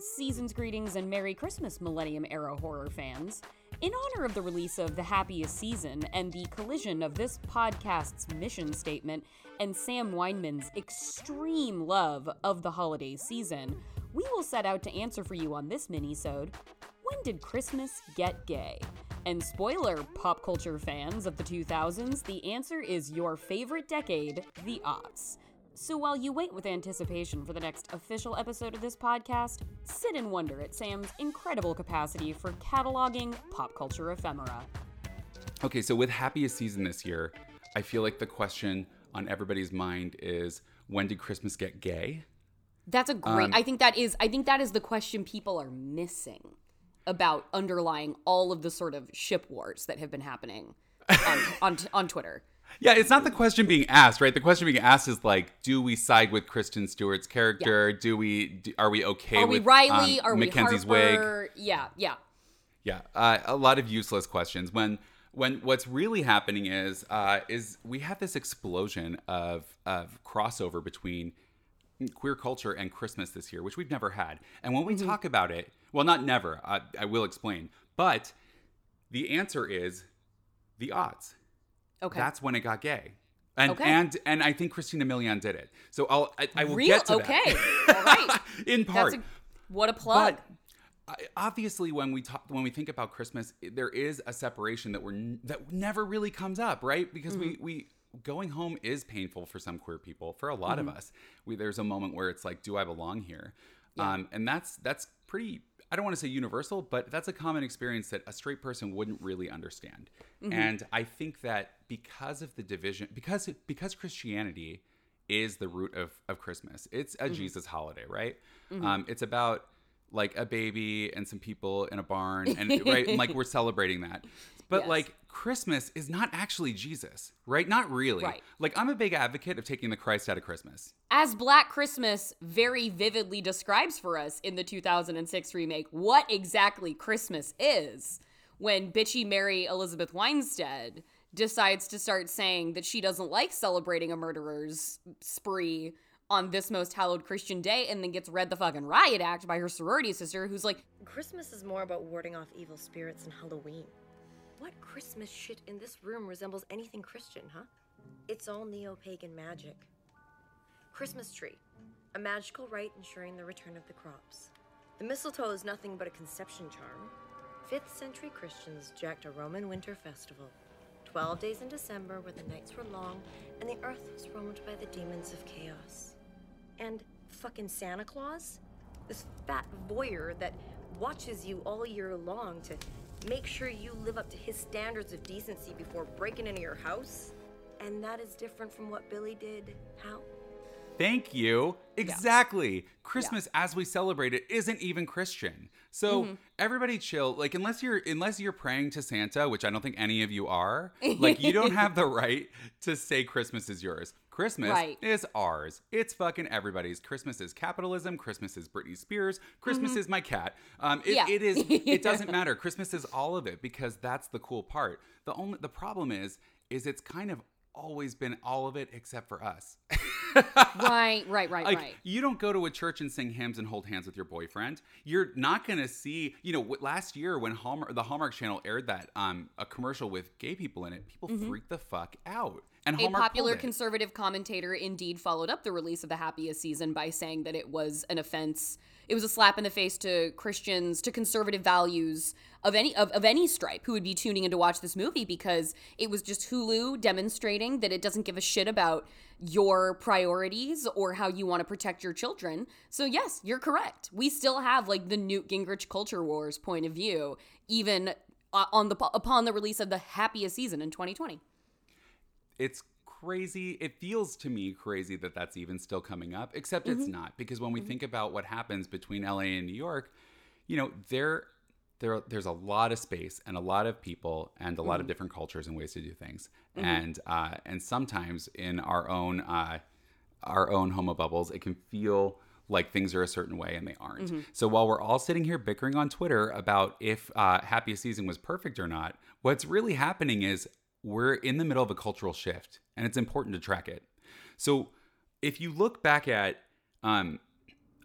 Season's greetings and Merry Christmas, Millennium Era horror fans. In honor of the release of The Happiest Season and the collision of this podcast's mission statement and Sam Weinman's extreme love of the holiday season, we will set out to answer for you on this mini-sode, when did Christmas get gay? And spoiler, pop culture fans of the 2000s, the answer is your favorite decade, the aughts. So while you wait with anticipation for the next official episode of this podcast, sit and wonder at Sam's incredible capacity for cataloging pop culture ephemera. Okay, so with happiest season this year, I feel like the question on everybody's mind is when did Christmas get gay? That's a great. Um, I think that is. I think that is the question people are missing about underlying all of the sort of ship wars that have been happening on on, on Twitter. Yeah, it's not the question being asked, right? The question being asked is like, do we side with Kristen Stewart's character? Do we? Do, are we okay Are we with Riley? um, are Mackenzie's we wig? Yeah, yeah. Yeah, uh, a lot of useless questions. When when what's really happening is uh, is we have this explosion of of crossover between queer culture and Christmas this year, which we've never had. And when we Mm-hmm. talk about it, well, not never. I, I will explain, but the answer is the aughts. Okay. That's when it got gay. And Okay. and and I think Christina Milian did it. So I'll I, I will Real- get to okay. that. All right. In part. That's a, what a plug. But obviously, when we talk, when we think about Christmas, there is a separation that we're that never really comes up, right? Because we we going home is painful for some queer people. For a lot of us, we there's a moment where it's like, do I belong here? Um, and that's that's pretty. I don't want to say universal, but that's a common experience that a straight person wouldn't really understand. Mm-hmm. And I think that because of the division, because because Christianity is the root of, of Christmas. It's a mm-hmm. Jesus holiday, right? Mm-hmm. Um, it's about like a baby and some people in a barn, and right, and, like we're celebrating that. But Yes. like Christmas is not actually Jesus, right? Not really. Right. Like I'm a big advocate of taking the Christ out of Christmas. As Black Christmas very vividly describes for us in the 2006 remake, what exactly Christmas is when bitchy Mary Elizabeth Winstead decides to start saying that she doesn't like celebrating a murderer's spree on this most hallowed Christian day and then gets read the fucking riot act by her sorority sister who's like, Christmas is more about warding off evil spirits than Halloween. What Christmas shit in this room resembles anything Christian, huh? It's all neo pagan magic. Christmas tree, a magical rite ensuring the return of the crops. The mistletoe is nothing but a conception charm. 5th century Christians jacked a Roman winter festival. 12 days in December where the nights were long and the earth was roamed by the demons of chaos. And fucking Santa Claus? This fat voyeur that watches you all year long to make sure you live up to his standards of decency before breaking into your house? And that is different from what Billy did. How? Thank you. Exactly. Christmas as we celebrate it isn't even Christian. So Mm-hmm. everybody chill. Like unless you're unless you're praying to Santa, which I don't think any of you are, like you don't have the right to say Christmas is yours. Christmas Right. is ours. It's fucking everybody's. Christmas is capitalism. Christmas is Britney Spears. Christmas is my cat. Um, it, Yeah. it is. It doesn't matter. Christmas is all of it because that's the cool part. The only the problem is is it's kind of always been all of it except for us. right, right, right, like right. you don't go to a church and sing hymns and hold hands with your boyfriend. You're not gonna see, you know, last year when Hallmark, the Hallmark Channel aired that um a commercial with gay people in it, people freaked the fuck out. And. A Hallmark popular conservative commentator indeed followed up the release of the happiest season by saying that it was an offense. It was a slap in the face to Christians, to conservative values of any of, of any stripe who would be tuning in to watch this movie because it was just Hulu demonstrating that it doesn't give a shit about your priorities or how you want to protect your children. So yes, you're correct. We still have like the Newt Gingrich culture wars point of view even uh, on the upon the release of the happiest season in 2020. It's crazy. It feels to me crazy that that's even still coming up, except it's Mm-hmm. not because when we think about what happens between LA and New York, you know, there there there's a lot of space and a lot of people and a Mm-hmm. lot of different cultures and ways to do things. And uh and sometimes in our own uh our own homo bubbles, it can feel like things are a certain way and they aren't. Mm-hmm. So while we're all sitting here bickering on Twitter about if uh, Happiest Season was perfect or not, what's really happening is we're in the middle of a cultural shift and it's important to track it. So if you look back at um,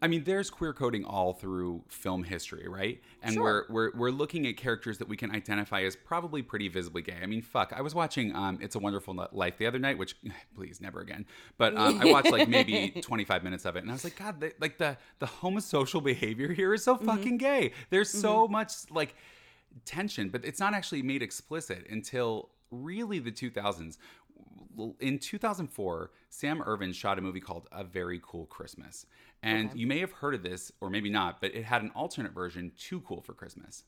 I mean, there's queer coding all through film history, right? And Sure. we're, we're we're looking at characters that we can identify as probably pretty visibly gay. I mean, fuck. I was watching um, "It's a Wonderful Life" the other night, which please never again. But um, I watched like maybe 25 minutes of it, and I was like, God, like the the homosocial behavior here is so fucking gay. There's so much like tension, but it's not actually made explicit until really the 2000s. In 2004, Sam Irvin shot a movie called A Very Cool Christmas. And you may have heard of this, or maybe not, but it had an alternate version, Too Cool for Christmas.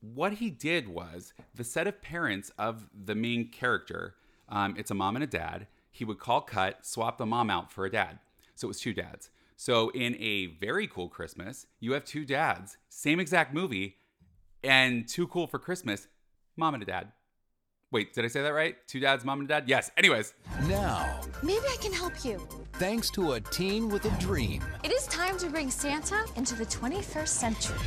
What he did was the set of parents of the main character, um, it's a mom and a dad, he would call cut, swap the mom out for a dad. So it was two dads. So in a very cool Christmas, you have two dads, same exact movie, and too cool for Christmas, mom and a dad. Wait, did I say that right? Two dads, mom and dad? Yes. Anyways, Now, Maybe I can help you. thanks to a teen with a dream, It is time to bring Santa into the 21st century.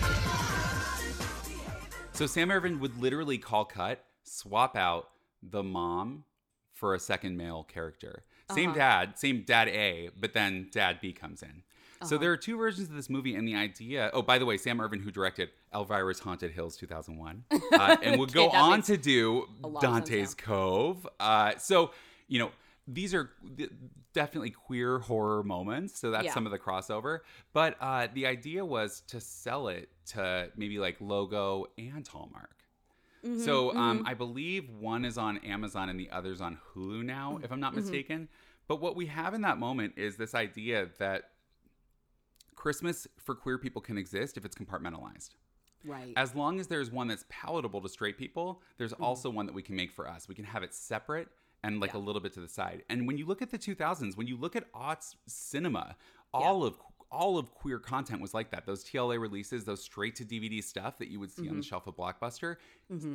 so Sam Irvin would literally call cut, swap out the mom for a second male character. Same uh-huh. dad, same dad A, but then dad B comes in. So there are two versions of this movie, and the idea. Oh, by the way, Sam Irvin, who directed Elvira's Haunted Hills 2001, uh, and would go Okay, that on to do a lot of sense Dante's. Cove. Uh, so you know these are definitely queer horror moments. So that's Yeah. some of the crossover. But uh, the idea was to sell it to maybe like Logo and Hallmark. Mm-hmm, So um, I believe one is on Amazon and the other's on Hulu now, if I'm not Mm-hmm. mistaken. But what we have in that moment is this idea that Christmas for queer people can exist if it's compartmentalized. Right. As long as there's one that's palatable to straight people, there's Mm-hmm. also one that we can make for us. We can have it separate and like Yeah. a little bit to the side. And when you look at the 2000s, when you look at aughts cinema, all of all of queer content was like that. Those TLA releases, those straight to DVD stuff that you would see on Mm-hmm. the shelf of Blockbuster,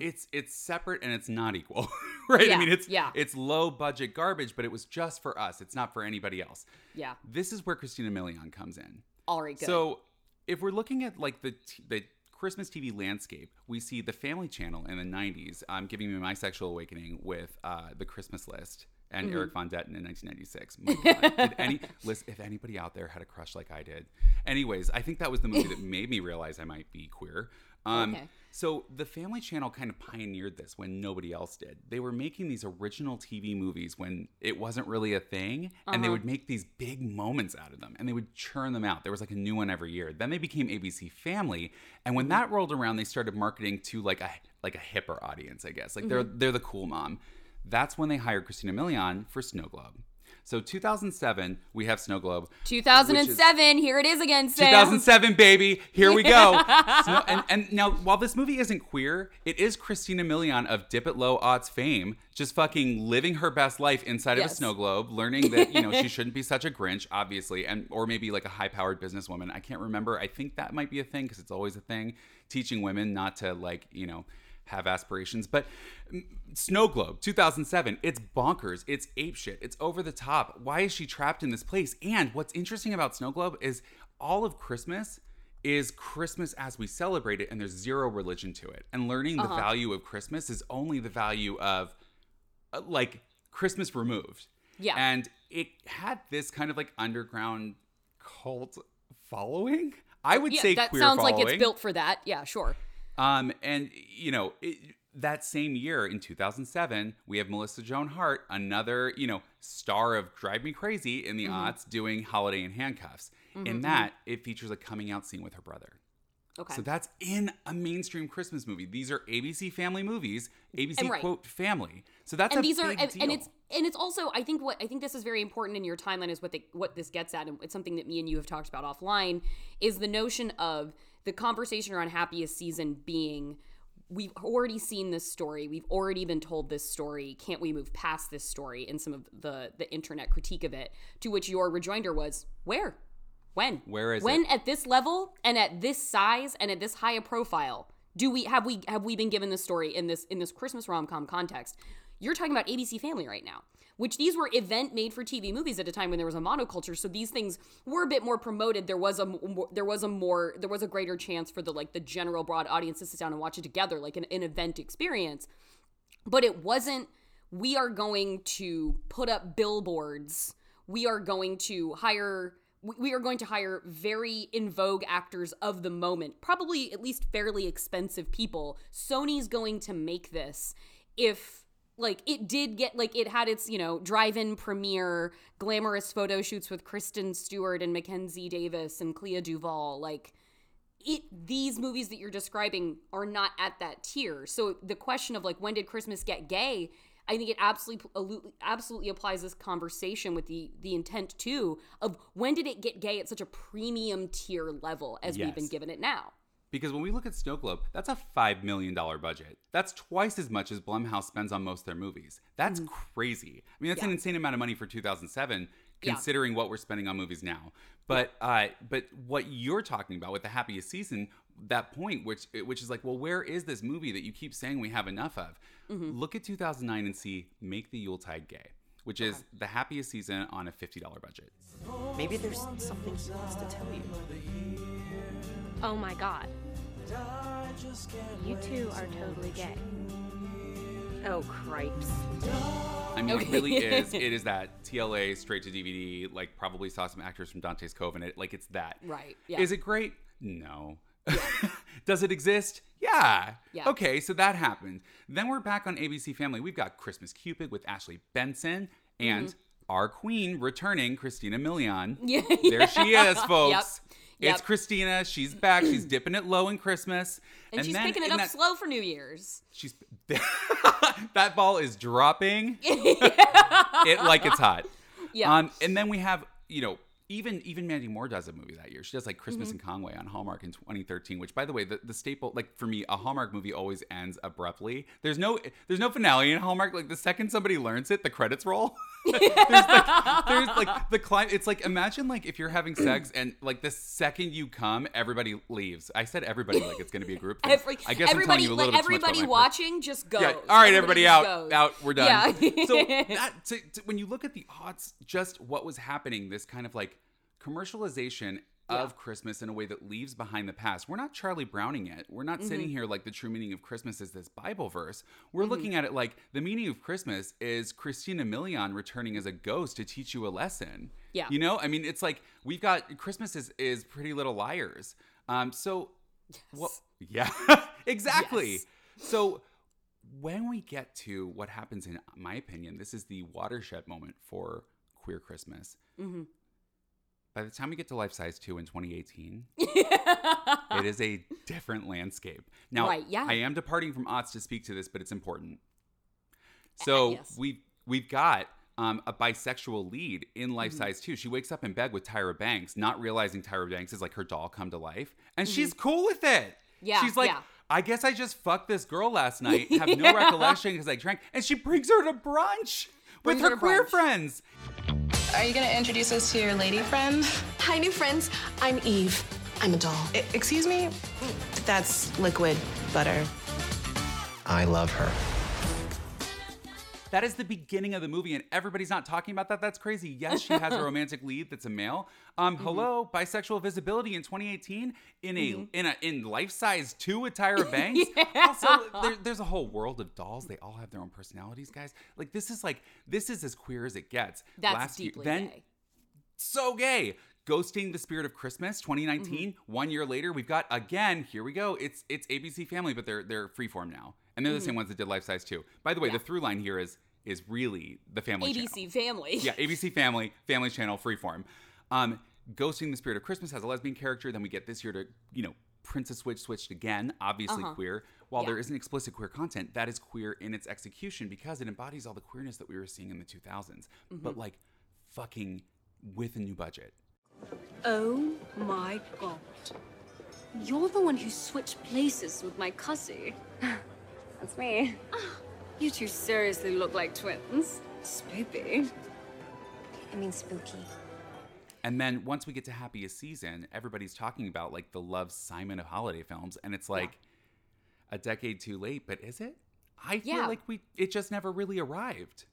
it's it's separate and it's not equal, right? Yeah, I mean, it's yeah. it's low budget garbage, but it was just for us. It's not for anybody else. yeah. This is where Christina Milian comes in. All right. Good. So, if we're looking at like the t- the Christmas TV landscape, we see the Family Channel in the '90s um, giving me my sexual awakening with uh, the Christmas List and Mm-hmm. Erik von Detten in 1996. Did any list, if anybody out there had a crush like I did? Anyways, I think that was the movie that made me realize I might be queer. Um, Okay. So the Family Channel kind of pioneered this when nobody else did. They were making these original TV movies when it wasn't really a thing, and they uh-huh. would make these big moments out of them, and they would churn them out. There was like a new one every year. Then they became ABC Family, and when mm-hmm. that rolled around, they started marketing to like a like a hipper audience, I guess. Like they're mm-hmm. they're the cool mom. That's when they hired Christina Milian for Snow Globe. So 2007, we have Snow Globe. 2007. Here it is again, Sam. 2007, baby. Here we go. So- and, and now, while this movie isn't queer, it is Christina Milian of Dip It Low aughts fame, just fucking living her best life inside of a snow globe, learning that you know she shouldn't be such a Grinch, obviously, and or maybe like a high-powered businesswoman. I can't remember. I think that might be a thing because it's always a thing, teaching women not to like you know have aspirations. But Snow Globe 2007, it's bonkers. It's ape shit. It's over the top. Why is she trapped in this place? And what's interesting about Snow Globe is all of Christmas is Christmas as we celebrate it, and there's zero religion to it. And learning Uh-huh. the value of Christmas is only the value of uh, like Christmas removed. Yeah. And it had this kind of like underground cult following. I would Yeah, say that sounds like it's built for that. Yeah, sure. Um, and you know, it, that same year in 2007, we have Melissa Joan Hart, another you know star of Drive Me Crazy in the Mm-hmm. aughts, doing Holiday in Handcuffs. In that, it features a coming out scene with her brother. Okay. So that's in a mainstream Christmas movie. These are ABC family movies. ABC right. quote family. So that's and a these are big and, deal. and it's and it's also I think what I think this is very important in your timeline is what they, what this gets at and it's something that me and you have talked about offline is the notion of the conversation around happiest season being we've already seen this story we've already been told this story can't we move past this story and some of the the internet critique of it to which your rejoinder was where when Where is it? when it? at this level and at this size and at this high a profile do we have we have we been given this story in this in this christmas rom-com context you're talking about abc family right now which these were event made for tv movies at a time when there was a monoculture. So these things were a bit more promoted. There was a there was a more there was a greater chance for the like the general broad audience to sit down and watch it together like an, an event experience. But it wasn't we are going to put up billboards. We are going to hire we are going to hire very in vogue actors of the moment, probably at least fairly expensive people. Sony's going to make this if like it did get like it had its you know drive-in premiere glamorous photo shoots with kristen stewart and mackenzie davis and clea duvall. Like it these movies that you're describing are not at that tier. So the question of like when did christmas get gay? I think it absolutely absolutely applies this conversation with the the intent too of when did it get gay at such a premium tier level as we've been given it now Because when we look at Snow Globe, that's a $5 million budget. That's twice as much as Blumhouse spends on most of their movies. That's crazy. I mean, that's an Mm-hmm. Insane amount of money for 2007, Yeah. considering what we're spending on movies now. But uh, but what you're talking about with the happiest season, that point, which which is like, well, where is this movie that you keep saying we have enough of? Mm-hmm. Look at 2009 and see Make the Yuletide Gay, which is the happiest season on a $50 budget. Maybe there's something he wants to tell you. Oh my god. You two are totally gay. Oh, cripes. I mean, Okay. it really is. It is that TLA straight to DVD. Like, probably saw some actors from Dante's Cove in it. Like, it's that. Right, yeah. Is it great? No. Does it exist? Yeah. Yeah. Okay, so that happened. Then we're back on ABC Family. We've got Christmas Cupid with Ashley Benson and mm-hmm. our queen returning, Christina Milian. Yeah. There she is, folks. Yep. It's Christina. She's back. She's dipping it low in Christmas. and, she's then picking it up that- slow for new year's She's that ball is dropping it like it's hot. Yeah. Um, and then we have you know even even Mandy Moore does a movie that year. She does like Christmas Mm-hmm. in Conway on Hallmark in 2013. Which by the way, the, the staple like for me, a Hallmark movie always ends abruptly. There's no there's no finale in Hallmark. Like the second somebody learns it, the credits roll. there's like there's like the climb. It's like imagine like if you're having sex and like the second you come, everybody leaves. I said everybody like it's gonna be a group. Thing. Every, I guess I'm telling everybody, you a little like bit too much about everybody watching just goes. yeah. All right, everybody, just out. goes. Out. We're done. Yeah. so that to, to- when you look at the aughts, just what was happening, this kind of like commercialization of Christmas in a way that leaves behind the past. We're not Charlie Browning it. We're not Mm-hmm. sitting here like the true meaning of Christmas is this Bible verse. We're Mm-hmm. looking at it like the meaning of Christmas is Christina Milian returning as a ghost to teach you a lesson. Yeah. You know, I mean, it's like we've got Christmas is is Pretty Little Liars. Um, so what? Yeah, exactly. Yes. So when we get to what happens, in my opinion, this is the watershed moment for queer Christmas. Mm-hmm. By the time we get to Life Size 2 in 2018, it is a different landscape. Now, Right, yeah. I am departing from aughts to speak to this, but it's important. So yes. we've we've got um, a bisexual lead in Life Mm-hmm. Size 2. She wakes up in bed with Tyra Banks, not realizing Tyra Banks is like her doll come to life, and she's cool with it. Mm-hmm. Yeah, she's like. yeah. I guess I just fucked this girl last night. Have no recollection because I drank, and she brings her to brunch with her her queer brunch. friends. Are you gonna introduce us to your lady friend? Hi, new friends. I'm Eve. I'm a doll. I- excuse me? That's liquid butter. I love her. That is the beginning of the movie, and everybody's not talking about that. That's crazy. Yes, she has a romantic lead that's a male. Um, hello, bisexual visibility in 2018 in a in a in life size two with Tyra Banks. Also, there, there's a whole world of dolls. They all have their own personalities, guys. Like this is like this is as queer as it gets. That's Last year- deeply then gay. so gay. Ghosting the Spirit of Christmas 2019. Mm-hmm. One year later, we've got again. Here we go. It's it's ABC Family, but they're they're freeform now, and they're the Mm-hmm. same ones that did Life Size too. By the way, the through line here is is really the Family Channel. ABC Family. Yeah, ABC Family, Family Channel, Freeform. Um, Ghosting the Spirit of Christmas has a lesbian character. Then we get this year to you know Princess Switch switched again, obviously queer. While Uh-huh. Yeah. there isn't explicit queer content, that is queer in its execution because it embodies all the queerness that we were seeing in the 2000s, Mm-hmm. but like fucking with a new budget. Oh my god. You're the one who switched places with my cussy. That's me. You two seriously look like twins. Spoopy. I mean, spooky. And then once we get to happiest season, everybody's talking about like the Love Simon of holiday films, and it's like a decade too late. But is it? I feel Yeah. like we it just never really arrived.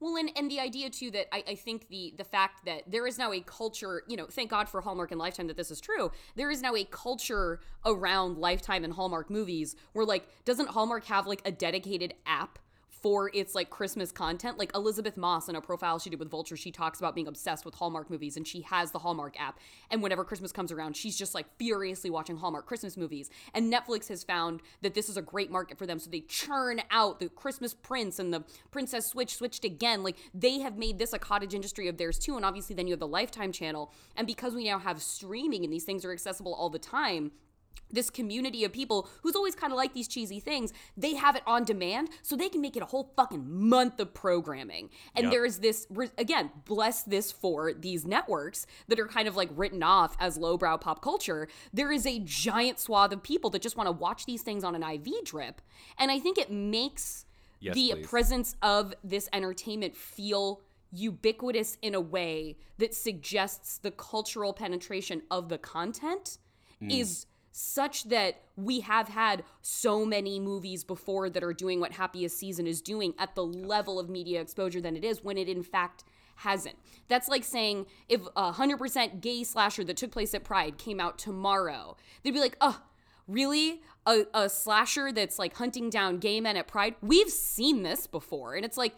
Well, and, and the idea too that I, I think the the fact that there is now a culture, you know, thank God for Hallmark and Lifetime that this is true. There is now a culture around Lifetime and Hallmark movies where like doesn't Hallmark have like a dedicated app for its like Christmas content. Like Elisabeth Moss in a profile she did with Vulture, she talks about being obsessed with Hallmark movies and she has the Hallmark app. And whenever Christmas comes around, she's just like furiously watching Hallmark Christmas movies. And Netflix has found that this is a great market for them. So they churn out the Christmas Prince and the Princess Switch switched again. Like they have made this a cottage industry of theirs too. And obviously then you have the Lifetime channel. And because we now have streaming and these things are accessible all the time, this community of people who's always kind of like these cheesy things, they have it on demand so they can make it a whole fucking month of programming. And Yep. there is this, again, bless this for these networks that are kind of like written off as lowbrow pop culture. There is a giant swath of people that just want to watch these things on an IV drip. And I think it makes Yes, the please. presence of this entertainment feel ubiquitous in a way that suggests the cultural penetration of the content mm. is such that we have had so many movies before that are doing what Happiest Season is doing at the level of media exposure than it is when it in fact hasn't. That's like saying if a 100% gay slasher that took place at Pride came out tomorrow, they'd be like, oh, really? A, a slasher that's like hunting down gay men at Pride? We've seen this before. And it's like,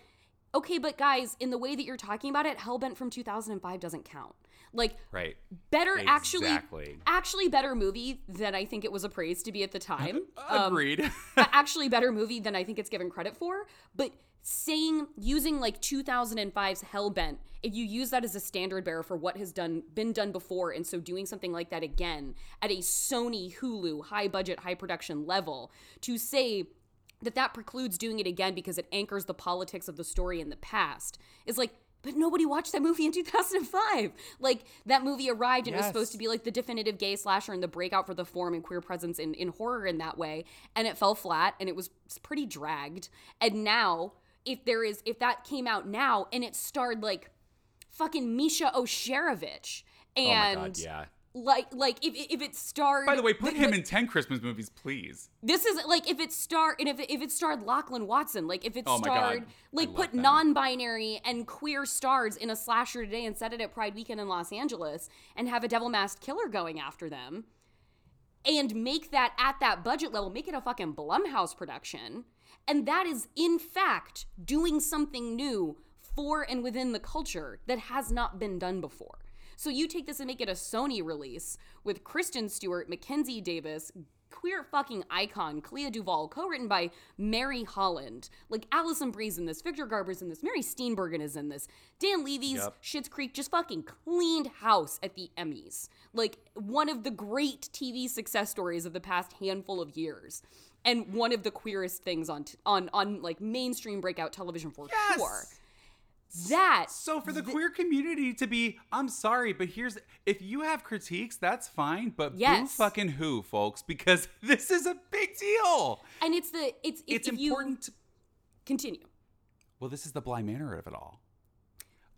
okay, but guys, in the way that you're talking about it, Hellbent from 2005 doesn't count. Like, Right. better Exactly. actually actually better movie than I think it was appraised to be at the time. Um, Agreed. a- actually better movie than I think it's given credit for. But saying using like 2005's Hellbent, if you use that as a standard bearer for what has done been done before, and so doing something like that again at a Sony Hulu high budget high production level, to say that that precludes doing it again because it anchors the politics of the story in the past is like but nobody watched that movie in 2005 like that movie arrived and it was supposed to be like the definitive gay slasher and the breakout for the form and queer presence in, in horror in that way. And it fell flat and it was pretty dragged. And now if there is if that came out now and it starred like fucking misha osherovich oh and my god, yeah. Like like if, if it starred By the way, put the- him in 10 Christmas movies, please. this is like if it starred and if it, if it starred Lachlan Watson, like if it Oh starred like put them. non-binary and queer stars in a slasher today and set it at Pride Weekend in Los Angeles and have a devil masked killer going after them and make that at that budget level, make it a fucking Blumhouse production. And that is in fact doing something new for and within the culture that has not been done before. So you take this and make it a Sony release with Kristen Stewart, Mackenzie Davis, queer fucking icon Clea Duvall, co-written by Mary Holland. Like Alison Brie's in this, Victor Garber's in this, Mary Steenburgen is in this, Dan Levy's Yep. Schitt's Creek just fucking cleaned house at the Emmys. Like one of the great TV success stories of the past handful of years. And one of the queerest things on t- on on like mainstream breakout television for Yes! sure. That So for the queer community to be, I'm sorry, but here's if you have critiques, that's fine, but boo Yes. fucking who, folks, because this is a big deal. and it's the it's It's important. to- continue. well, this is the Bly Manor of it all.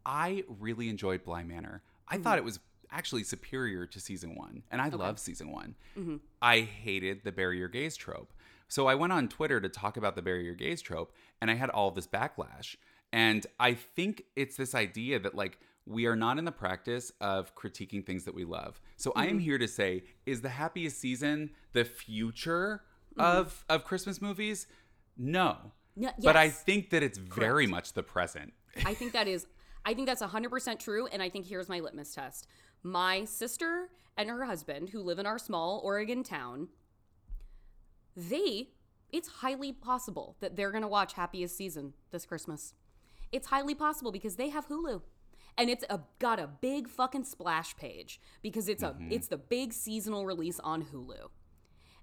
I really enjoyed Bly Manor I mm-hmm. thought it was actually superior to season one, and I love season one. Mm-hmm. I hated the bury your gays trope. So I went on Twitter to talk about the bury your gays trope, and I had all this backlash. And I think it's this idea that like we are not in the practice of critiquing things that we love. So I am mm-hmm. here to say, is the happiest season the future mm-hmm. of of Christmas movies? No. No- But I think that it's very much the present. I think that is I think that's 100% true and I think here's my litmus test. My sister and her husband who live in our small Oregon town, they it's highly possible that they're going to watch Happiest Season this Christmas. It's highly possible because they have Hulu. And it's a, got a big fucking splash page because it's a mm-hmm. it's the big seasonal release on Hulu.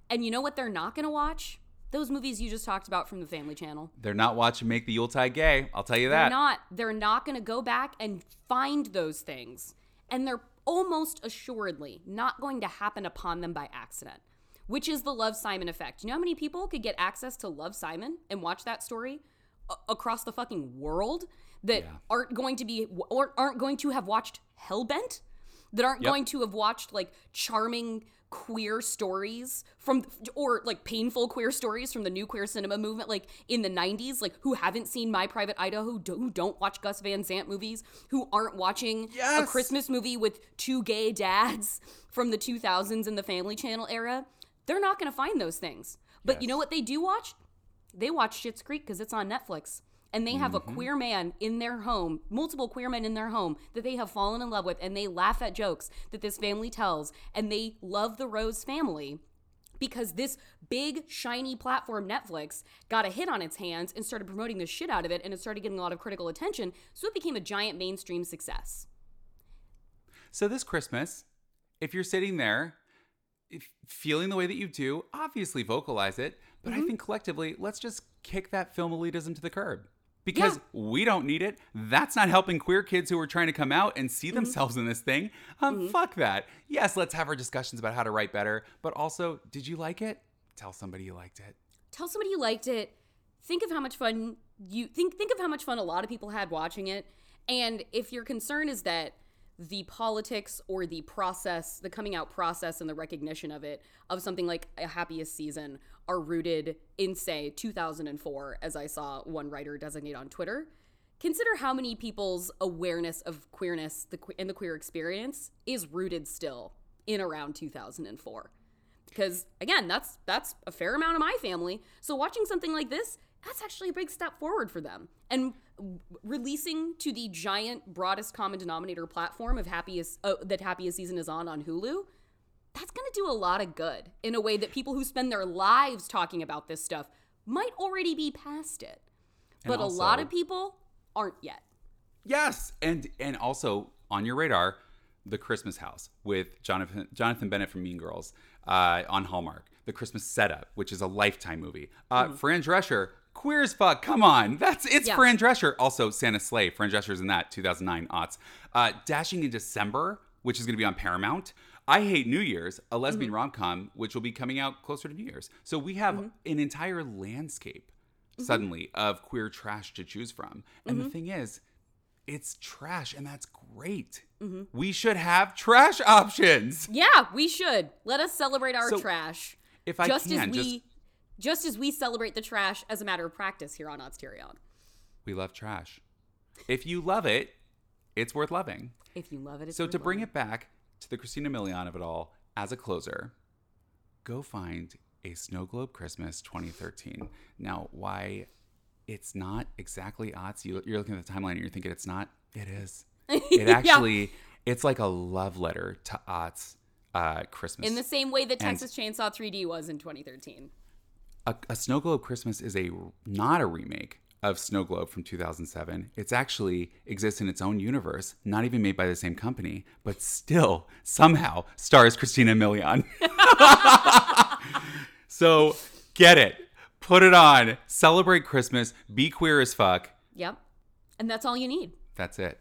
And you know what they're not going to watch? Those movies you just talked about from the Family Channel. They're not watching Make the Yuletide Gay. I'll tell you They're that. not. They're not going to go back and find those things. And they're almost assuredly not going to happen upon them by accident, which is the Love Simon effect. You know how many people could get access to Love Simon and watch that story across the fucking world that aren't going to be or aren't going to have watched Hellbent, that aren't Yep. going to have watched like charming queer stories from or like painful queer stories from the new queer cinema movement like in the 90s like who haven't seen my private idaho who do- who don't watch gus van sant movies who aren't watching a christmas movie with two gay dads from the 2000s in the family channel era. They're not going to find those things. But you know what they do watch they watch Schitt's Creek because it's on Netflix. And they have a mm-hmm. queer man in their home, multiple queer men in their home that they have fallen in love with, and they laugh at jokes that this family tells, and they love the Rose family because this big shiny platform Netflix got a hit on its hands and started promoting the shit out of it and it started getting a lot of critical attention so it became a giant mainstream success So this Christmas, if you're sitting there feeling the way that you do, obviously vocalize it. But Mm-hmm. I think collectively, let's just kick that film elitism to the curb. Because Yeah. we don't need it. That's not helping queer kids who are trying to come out and see Mm-hmm. themselves in this thing. Um, Fuck that. Yes, let's have our discussions about how to write better. But also, did you like it? Tell somebody you liked it. tell somebody you liked it think of how much fun you think think of how much fun a lot of people had watching it and if your concern is that the politics or the process the coming out process and the recognition of it of something like a happiest season are rooted in say 2004 as i saw one writer designate on twitter. Consider how many people's awareness of queerness and the queer experience is rooted still in around 2004 because again that's that's a fair amount of my family. So watching something like this that's actually a big step forward for them. And releasing to the giant broadest common denominator platform of happiest uh, that happiest season is on on hulu that's going to do a lot of good in a way that people who spend their lives talking about this stuff might already be past it And but a lot of people aren't yet Yes, and and also on your radar, the Christmas House with Jonathan Jonathan Bennett from Mean Girls uh, on Hallmark. The Christmas Setup, which is a Lifetime movie. Uh, Fran Drescher, queer as fuck. Come on, that's it's Yeah. Fran Drescher. Also Santa's Slay. Fran Drescher's in that 2009 aughts. Uh, Dashing in December, which is going to be on Paramount. I Hate New Year's, a lesbian mm-hmm. rom com, which will be coming out closer to New Year's. So we have mm-hmm. an entire landscape mm-hmm. suddenly of queer trash to choose from. And the thing is, it's trash and that's great. We should have trash options. yeah we should let us celebrate our So, trash if I just can, as we just- just as we celebrate the trash as a matter of practice here on Odsterion. We love trash. If you love it, it's worth loving. If you love it, it's so to bring loving. it back to the Christina Milian of it all, as a closer, go find a Snow Globe Christmas 2013. Now, why it's not exactly aughts? You, you're looking at the timeline and you're thinking it's not. It is. It Yeah. actually, it's like a love letter to Ott's uh, Christmas. in the same way that And- Texas Chainsaw 3D was in 2013. A, a Snow Globe Christmas is a not a remake of Snow Globe from 2007. It's actually exists in its own universe, not even made by the same company, but still somehow stars Christina Milian. so get it, put it on, celebrate Christmas, be queer as fuck. Yep. And that's all you need. That's it.